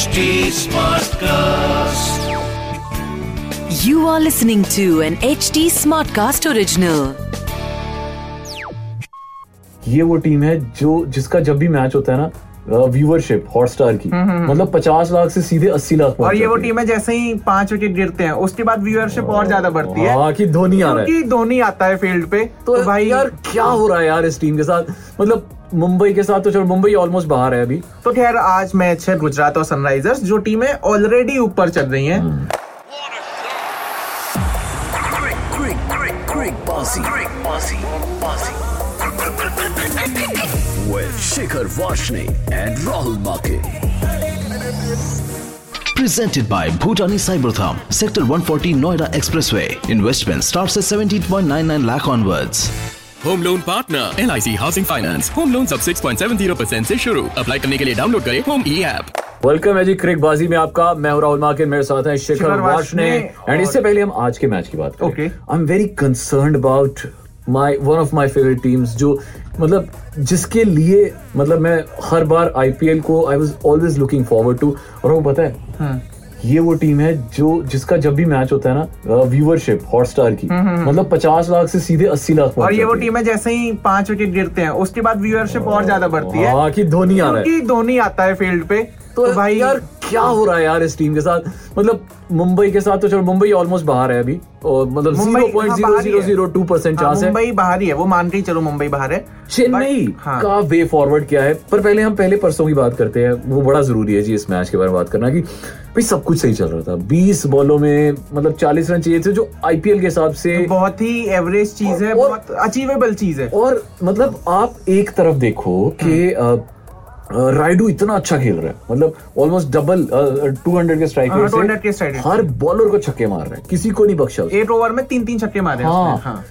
HD Smartcast. You are listening to an HD Smartcast original. ये वो team है जो जिसका जब भी मैच होता है ना व्यूअरशिप हॉटस्टार की मतलब 50 लाख से सीधे 80 लाख हम्म, और ये वो टीम है। जैसे ही पाँच विकेट गिरते हैं उसके बाद व्यूअरशिप और ज़्यादा बढ़ती है। हाँ कि धोनी आ रहा है। क्योंकि धोनी आता है फ़ील्ड पे तो, तो भाई यार क्या हो रहा है यार इस टीम के साथ? मतलब मुंबई के साथ तो चलो मुंबई ऑलमोस्ट बाहर है अभी तो खैर आज मैच है गुजरात और सनराइजर्स जो टीमें ऑलरेडी ऊपर चल रही हैं हम्म। with Shikhar Vashne and Rahul Make. Presented by Bhutani Cybertham, Sector 140 Noida Expressway. Investment starts at 17.99 lakh onwards. Home loan partner L I C housing finance home loan सब 6.70 परसेंट ऐसी शुरू. अप्लाई करने के लिए डाउनलोड करें home ई app welcome है जी क्रिक बाजी में आपका। मैं हूँ राहुल मार्किन मेरे साथ हैं शिखर वाशने एंड इससे पहले हम आज के मैच की बात Okay. I am very concerned about my one of my favourite teams जो मतलब जिसके लिए मतलब मैं हर बार आईपीएल को I was always looking forward to और वो पता है हाँ। ये वो टीम है जो जिसका जब भी मैच होता है ना व्यूअरशिप हॉटस्टार की मतलब 50 लाख से सीधे 80 लाख और ये वो टीम है। जैसे ही पाँच विकेट गिरते हैं उसके बाद व्यूअरशिप और ज़्यादा बढ़ती है। बाकी धोनी आ रहा है। धोनी आता है फ़ील्ड पे तो भाई यार क्या हो रहा है यार इस टीम के साथ? मतलब मुंबई के साथ तो चलो मुंबई ऑलमोस्ट बाहर है अभी। और मतलब मुंबई- ज़ीरो पॉइंट हाँ, ज़ीरो ही zero. Zero two percent chance Mumbai बाहर ही है वो मान के ही चलो मुंबई बाहर है। चेन्नई हाँ। का वे फॉरवर्ड क्या है? पर पहले हम पहले परसों की बात करते हैं वो बड़ा ज़रूरी है जी इस मैच के बारे में बात करना कि भाई सब कुछ सही चल रहा था। 20 बॉलों में मतलब 40 रन चाहिए थे जो आईपीएल के हिसाब से। बहुत ही एवरेज चीज़ है बहुत अचीवेबल चीज़ है। और मतलब आप एक तरफ़ देखो कि हम्म। राइडू इतना अच्छा खेल रहा है। मतलब ऑलमोस्ट डबल टू हंड्रेड के स्ट्राइक हाँ, रेट 200 के strike से। rate हर बॉलर को छक्के मार रहा है। किसी को नहीं बख्शा। एट ओवर में तीन तीन छक्के मारे हाँ, हाँ।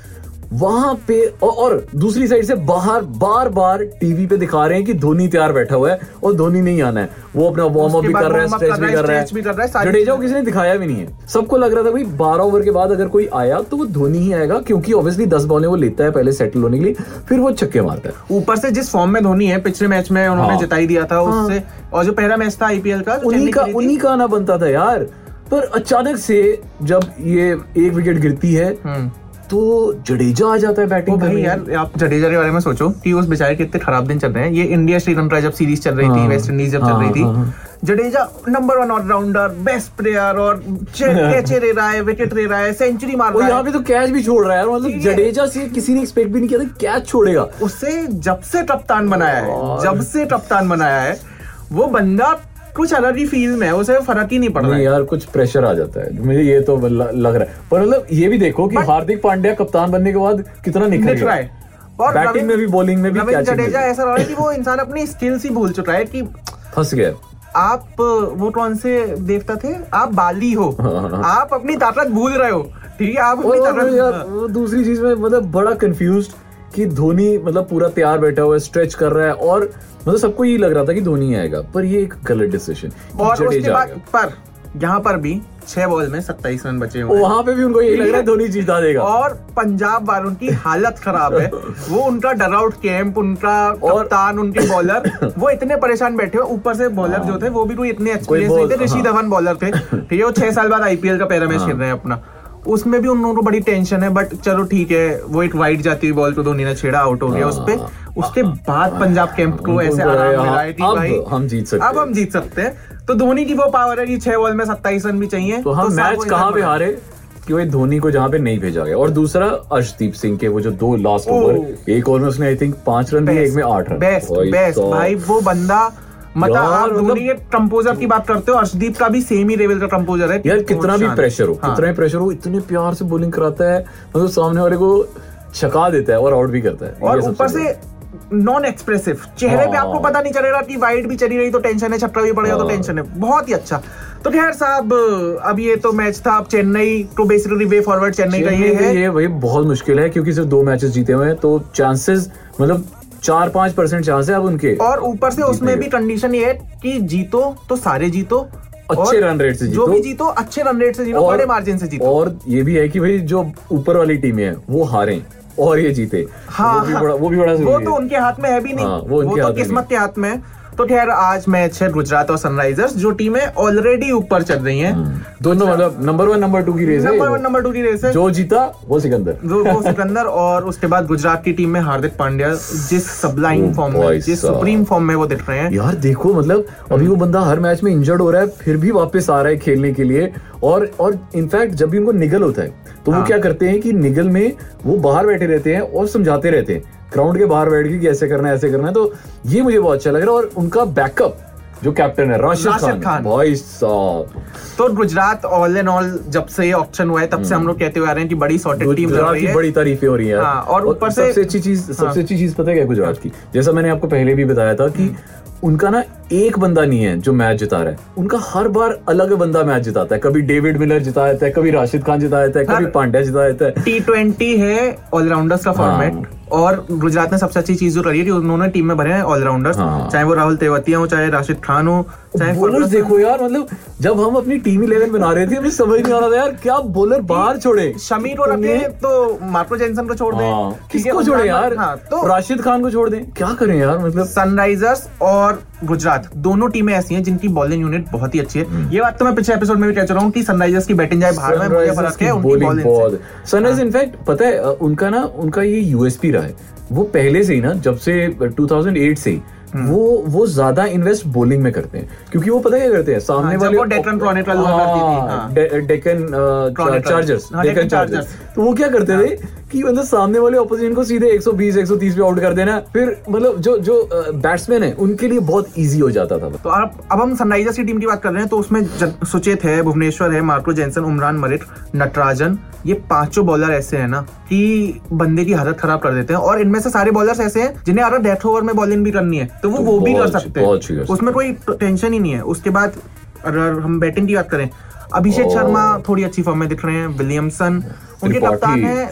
वहाँ पे और, दूसरी साइड से बाहर बार बार टीवी पे दिखा रहे हैं कि धोनी तैयार बैठा हुआ है और धोनी नहीं आना है। वो अपना वार्म अप भी कर रहा है स्ट्रेच भी कर रहा है, है जडेजा को किसी ने दिखाया भी नहीं है। सबको लग रहा था भाई बारह ओवर के बाद अगर कोई आया तो वो धोनी ही आएगा क्योंकि ऑब्वियसली दस बॉलें वो लेता है पहले सेटल होने के लिए फिर वो छक्के मारता है। ऊपर से जिस फॉर्म में धोनी है पिछले मैच में उन्होंने हाँ। जिताई दिया था उससे और जो पहला मैच था आईपीएल का उन्हीं का उन्हीं का आना बनता था यार। पर अचानक से जब ये एक विकेट गिरती है तो जडेजा आ जाता है तो बैटिंग भाई यार आप जडेजा के बारे में सोचो कि उस बेचारे के इतने खराब दिन चल रहे हैं ये इंडिया श्रीलंका जब सीरीज़ चल रही थी हाँ। वेस्ट इंडीज जब चल हाँ, रही थी हाँ, हाँ। Jadeja number one all-rounder best player और कैचे ले रहा है विकेट ले रहा है सेंचुरी मार रहा यहाँ है पे तो कैच भी छोड़ रहा है मतलब जडेजा से किसी ने एक्सपेक्ट भी नहीं किया था कैच छोड़ेगा उससे जब से कप्तान बनाया है जब से कप्तान बनाया है वो बंदा कुछ अलग ही फील में है उसे फ़र्क ही नहीं पड़ रहा है। यार कुछ प्रेशर आ जाता है। मुझे ये तो लग रहा है। पर मतलब ये भी देखो कि हार्दिक पांड्या कप्तान बनने के बाद कितना निखर दिख रहा है। और बैटिंग में भी बॉलिंग में भी रविंद्र जडेजा ऐसा रहा है कि वो इंसान अपनी स्किल्स ही भूल चुका है कि फंस गया। आप वो कौन से देवता थे? आप बाली हो। आप अपनी ताकत भूल रहे हो। ठीक है आप अपनी ताकत दूसरी चीज़ में मतलब बड़ा कंफ्यूज कि धोनी मतलब पूरा तैयार बैठा हुआ है स्ट्रेच कर रहा है और मतलब सबको ये लग रहा था कि धोनी आएगा पर ये एक गलत डिसीज़न और उसके बाद पर यहाँ पर भी छह बॉल में सत्ताईस रन बचे हुए वहाँ पे भी उनको यही लग रहा है धोनी जीता देगा। और पंजाब वालों की हालत खराब है। वो उनका डर आउट कैंप उनका और- तान उनके बॉलर वो इतने परेशान बैठे हुए ऊपर से बॉलर जो थे वो भी कोई इतने एक्सपीरियंस नहीं थे ऋषि हाँ। धवन बॉलर थे। ठीक है वो छह साल बाद आईपीएल का पहला मैच खेल रहे हैं अपना। उसमें भी उन लोगों को बड़ी टेंशन है बट चलो ठीक है वो एक वाइड जाती हुई बॉल को धोनी ने छेड़ा आउट हो गया उस पे उसके बाद पंजाब कैंप को ऐसे आराम हाँ, मिला है कि अब भाई हम जीत सकते अब हैं। हम जीत सकते हैं। तो धोनी की वो पावर है कि छह बॉल में सत्ताईस रन भी चाहिए। तो हम मैच कहाँ पे हारे? कि भाई धोनी को जहाँ पे नहीं भेजा गया। और दूसरा अर्शदीप सिंह के वो जो दो लास्ट ओवर एक ओवर में उसने आई थिंक पाँच रन दिए एक में आठ रन। बेस्ट बेस्ट भाई वो बंदा मतलब आप मतलब- धोनी के कंपोजर की बात करते हो अर्शदीप का भी सेम ही लेवल का कंपोजर है यार कितना भी प्रेशर हो हाँ। कितना भी प्रेशर हो इतने प्यार से बॉलिंग कराता है मतलब सामने वाले को छका देता है और आउट भी करता है और ऊपर से नॉन एक्सप्रेसिव चेहरे पे हाँ। आपको पता नहीं चलेगा कि वाइड भी चली रही तो टेंशन है छक्का भी पड़ेगा तो हाँ। टेंशन है बहुत ही अच्छा तो खैर साहब अब ये तो मैच था अब चेन्नई तो बेसिकली वे फॉरवर्ड चेन्नई का ये है ये भाई बहुत मुश्किल है क्योंकि सिर्फ़ दो मैचेस जीते हुए हैं तो चांसेस मतलब चार पाँच परसेंट चांस है अब उनके। और ऊपर से उसमें भी कंडीशन ये है कि जीतो तो सारे जीतो। अच्छे रन रेट से जीतो जो भी जीतो। अच्छे रन रेट से जीतो बड़े मार्जिन से जीतो। और ये भी है कि भाई जो ऊपर वाली टीमें हैं वो हारे और ये जीते। हाँ वो भी बड़ा वो भी बड़ा वो तो उनके हाथ में है भी नहीं। हाँ, वो वो, तो किस्मत के हाथ में है। तो खैर आज मैच है गुजरात और सनराइजर्स जो टीमें ऑलरेडी ऊपर चल रही हैं। दोनों मतलब नंबर वन नंबर टू की रेस है नंबर वन नंबर टू की रेस है। जो जीता वो सिकंदर। जो वो सिकंदर और उसके बाद गुजरात की टीम में हार्दिक पांड्या जिस सबलाइन Oh फॉर्म में जिस सुप्रीम फॉर्म में वो दिख रहे हैं। यार देखो मतलब अभी वो बंदा हर मैच में इंजर्ड हो रहा है फिर भी वापस आ रहा है खेलने के लिए। और और इनफैक्ट जब भी उनको निगल होता है तो हाँ. वो। क्या करते हैं कि निगल में वो बाहर बैठे रहते हैं और समझाते रहते हैं ग्राउंड के बाहर बैठ के कि ऐसे करना है ऐसे करना है तो ये मुझे बहुत अच्छा लग रहा है और उनका बैकअप जो कैप्टन है राशिद खान, खान। भाई साहब तो गुजरात ऑल एंड ऑल जब से ये ऑप्शन हुआ है तब से हम लोग कहते हुए आ रहे हैं कि बड़ी सॉर्टेड टीम गुजरात की बड़ी तारीफें हो रही हैं हाँ, और ऊपर से- सबसे अच्छी चीज़ सबसे हाँ। अच्छी चीज़ पता है क्या गुजरात की जैसा मैंने आपको पहले भी बताया था कि उनका ना एक बंदा नहीं है जो मैच जिता रहा है। उनका हर बार अलग बंदा मैच जिताता है। कभी डेविड मिलर जिता देता है कभी राशिद खान जिता देता है कभी पांड्या जिता देता है। टी ट्वेंटी है ऑलराउंडर्स का फॉर्मेट और गुजरात ने सबसे अच्छी चीज़ जो करी है कि उन्होंने टीम में भरे हैं ऑलराउंडर्स हाँ। चाहे वो राहुल तेवतिया हो चाहे राशिद खान हो चाहे बॉलर्स देखो यार मतलब जब हम अपनी टीम इलेवन बना रहे थे हमें समझ नहीं आ रहा था यार क्या बॉलर बाहर छोड़े। शमीर को रखे तो मार्को जेंसन को छोड़ दें। हाँ, किसको छोड़े यार? हाँ, तो राशिद खान को छोड़ दें। क्या करें यार मतलब सनराइजर्स और गुजरात। दोनों टीमें ऐसी हैं जिनकी बॉलिंग यूनिट बहुत ही अच्छी हम्म। है ये बात तो मैं पिछले एपिसोड में भी कह चुका हूँ कि सनराइजर्स की बैटिंग जाए बाहर में मुझे फ़र्क है उनकी बॉलिंग सनराइज इनफैक्ट पता है उनका ना उनका ये यूएसपी रहा है। वो पहले से ही ना जब से 2008 से ही हम्म। वो वो ज़्यादा इन्वेस्ट बोलिंग में करते हैं। क्योंकि वो पता क्या करते हैं? सामने हाँ, वाले वो Deccan Chronicle हुआ करती थी, हाँ। डे- डेक्कन Chronicle, चार्जर्स हाँ, Deccan चार्जर्स हाँ। तो वो क्या करते थे? कि मतलब सामने वाले ऑपोजिशन को सीधे 120 130 पे आउट कर देना। फिर मतलब जो जो बैट्समैन है उनके लिए बहुत इजी हो जाता था। तो अब अब हम सनराइजर्स की टीम की बात कर रहे हैं तो उसमें सुचेत है भुवनेश्वर है मार्को जेंसन उमरान मलिक नटराजन ये पाँचों बॉलर ऐसे हैं ना कि बंदे की हालत खराब कर देते हैं। और इनमें से सारे बॉलर्स ऐसे हैं जिन्हें अगर डेथ ओवर में बॉलिंग भी करनी है तो वो तो वो भी कर सकते हैं। उसमें कोई टेंशन ही नहीं है। उसके बाद अगर हम बैटिंग की बात करें अभिषेक शर्मा थोड़ी अच्छी फॉर्म में दिख रहे हैं विलियमसन उनके कप्तान है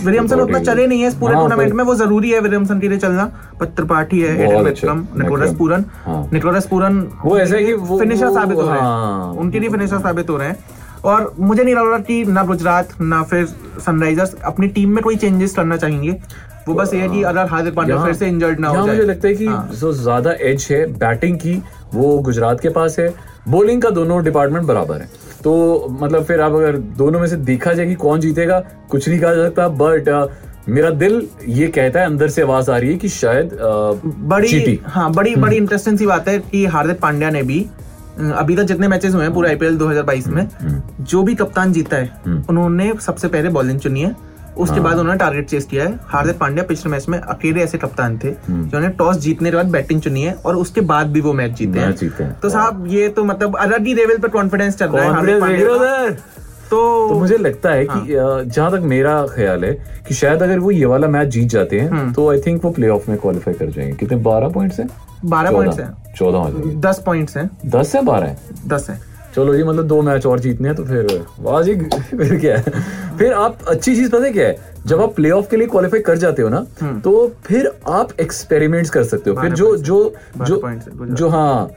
विलियमसन उतना चले नहीं है इस पूरे हाँ, टूर्नामेंट में वो ज़रूरी है विलियमसन के लिए चलना। पर त्रिपाठी है एडन विक्रम निकोलस पूरन हाँ। निकोलस पूरन वो ऐसा है फिनिशर साबित हो रहे हाँ। हैं। उनके लिए फिनिशर साबित हो रहे हैं। और मुझे नहीं लग रहा कि ना गुजरात ना फिर सनराइजर्स अपनी टीम में कोई चेंजेस करना चाहेंगे। वो बस ये है कि अगर हार्दिक पांड्या फिर से इंजर्ड ना हो जाए मुझे लगता है कि हाँ। जो ज़्यादा एज है बैटिंग की वो गुजरात के पास है। बॉलिंग का दोनों डिपार्टमेंट बराबर है। तो मतलब फिर आप अगर दोनों में से देखा जाए कि कौन जीतेगा कुछ नहीं कहा जा सकता बट मेरा दिल ये कहता है अंदर से आवाज़ आ रही है कि शायद आ, बड़ी जीटी हाँ बड़ी बड़ी इंटरेस्टिंग सी बात है कि हार्दिक पांड्या ने भी अभी तक जितने मैचेस हुए हैं पूरे आईपीएल 2022 में जो भी कप्तान जीता है उन्होंने सबसे पहले बॉलिंग चुनी है। उसके बाद उन्होंने टारगेट चेस किया है। हार्दिक पांड्या पिछले मैच में अकेले ऐसे कप्तान थे जिन्होंने टॉस जीतने के बाद बैटिंग चुनी है और उसके बाद भी वो मैच जीते हैं। हैं। तो साहब ये तो मतलब अलग ही लेवल पे कॉन्फिडेंस चल रहा है हो? तो तो मुझे लगता है कि हाँ। जहाँ तक मेरा ख्याल है कि शायद अगर वो ये वाला मैच जीत जाते हम्म। हैं तो आई थिंक वो प्ले में क्वालिफाई कर जाएँगे। कितने बारह पॉइंट्स हैं? 12 पॉइंट्स हैं। चौदह हो जाएँगे। दस पॉइंट्स हैं। दस है बारह है? दस हैं। चलो जी मतलब दो मैच और जीतने हैं तो फिर वाह जी फिर क्या है फिर आप अच्छी चीज़ पता है क्या है जब आप प्ले के लिए क्वालिफाई कर जाते हो ना तो फिर आप एक्सपेरिमेंट्स कर सकते हो फिर हम्म। जो जो जो। जो हाँ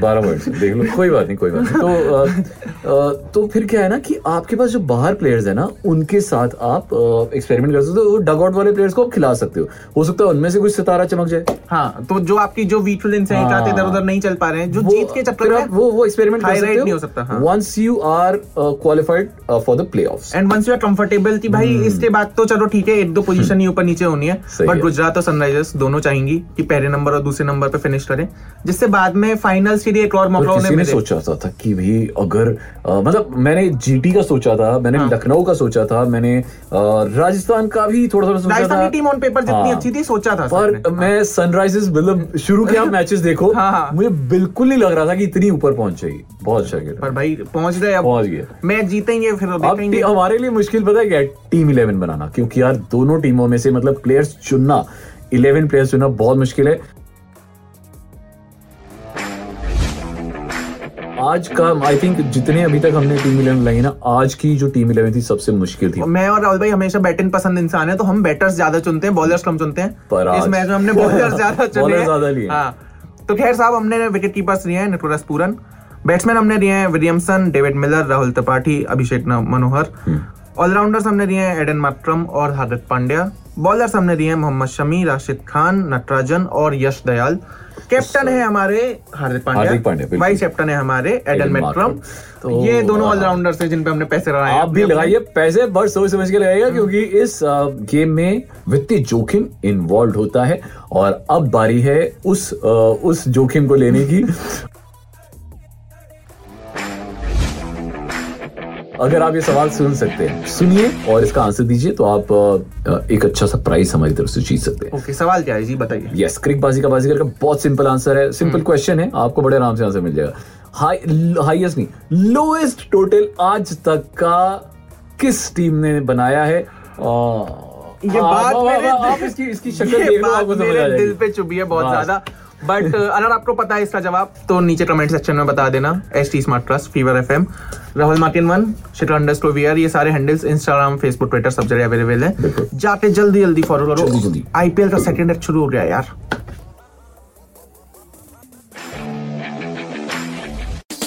बारह पॉइंट्स देख लो कोई बात नहीं कोई बात नहीं। तो अ, अ, तो फिर क्या है ना कि आपके पास जो बाहर प्लेयर्स है ना उनके साथ आप एक्सपेरिमेंट कर सकते हो डग आउट वाले प्लेयर्स को आप खिला सकते हो। हो सकता है उनमें से कुछ सितारा चमक जाए। हाँ तो जो आपकी जो हैं एक आते इधर उधर नहीं चल पा रहे हैं जो जीत के चक्कर में वो वो एक्सपेरिमेंट कर सकते नहीं हो सकता। Once you are qualified for the playoffs and once you are comfortable कि भाई इसके बाद तो चलो ठीक है एक दो पोजीशन ही ऊपर नीचे होनी है। बट गुजरात और सनराइजर्स दोनों चाहेंगी कि पहले नंबर और दूसरे नंबर पे फिनिश करें जिससे बाद में फाइनल्स के लिए एक और मौका उन्हें सोचा था, था कि भाई अगर अ, मतलब मैंने जीटी का सोचा था मैंने हाँ। लखनऊ का सोचा था मैंने राजस्थान का भी थोड़ा थोड़ा सोचा राजस्थान था की टीम ऑन पेपर जितनी हाँ। अच्छी थी सोचा था पर मैं सनराइजर्स मतलब शुरू के आप मैचेस देखो हाँ, हाँ। मुझे बिल्कुल नहीं लग रहा था कि इतनी ऊपर पहुँच जाएगी। बहुत अच्छा खेला। पर भाई पहुँच गए अब। पहुँच गए। मैच जीतेंगे फिर अब देखेंगे। हमारे लिए मुश्किल पता है क्या टीम इलेवन बनाना क्योंकि यार दोनों टीमों में से मतलब प्लेयर्स चुनना इलेवन प्लेयर्स चुनना बहुत मुश्किल है। आज का आई थिंक जितने अभी तक हमने टीम इलेवन लाई ना आज की जो टीम इलेवन थी सबसे मुश्किल थी। मैं और राहुल भाई हमेशा बैटिंग पसंद इंसान है तो हम बैटर्स ज़्यादा चुनते हैं बॉलर्स कम चुनते हैं। पर इस मैच में हमने बॉलर ज़्यादा चुने ज़्यादा लिए। हाँ। तो खैर साहब हमने विकेट कीपर्स लिए हैं निकोलस पूरन बैट्समैन हमने लिए हैं Williamson David Miller Rahul Tripathi Abhishek Manohar. All-rounders हमने दिए हैं एडन माक्रम और हार्दिक पांड्या बॉलर्स हमने दिए हैं मोहम्मद शमी राशिद खान नटराजन और यश दयाल कैप्टन है हमारे हार्दिक पांड्या। वाइस कैप्टन है हमारे एडल मैक्रम। तो ये दोनों ऑलराउंडर्स ऑलराउंडर है जिन पे हमने पैसे लगाए आप भी लगाइए पैसे बस सोच समझ के लगाइएगा क्योंकि इस गेम में वित्तीय जोखिम इन्वॉल्व होता है और अब बारी है उस उस जोखिम को लेने की। अगर आप ये सवाल सुन सकते हैं सुनिए और इसका आंसर दीजिए तो आप एक अच्छा सा प्राइस हमारी तरफ़ से जीत सकते हैं। ओके सवाल क्या है? जी बताइए। यस क्रिक बाजी का बाजीगर का बहुत सिंपल आंसर है। सिंपल क्वेश्चन है आपको बड़े आराम से आंसर मिल जाएगा। हाई हाईएस्ट नहीं लोएस्ट टोटल आज तक का किस टीम ने बनाया है? और ये बात मेरे आप- आप दिल- इसकी इसकी शक्ल ये बात मेरे दिल पे चुभी है बहुत ज़्यादा। बट अगर आपको पता है इसका जवाब तो नीचे कमेंट सेक्शन में बता देना S T smart trust fever F M Rahul Martin one शिटर अंडर वीआर ये सारे हैंडल्स इंस्टाग्राम फेसबुक ट्विटर सब जगह अवेलेबल है। जाके जल्दी जल्दी फॉलो करो। आईपीएल का सेकंड एक्ट शुरू हो गया यार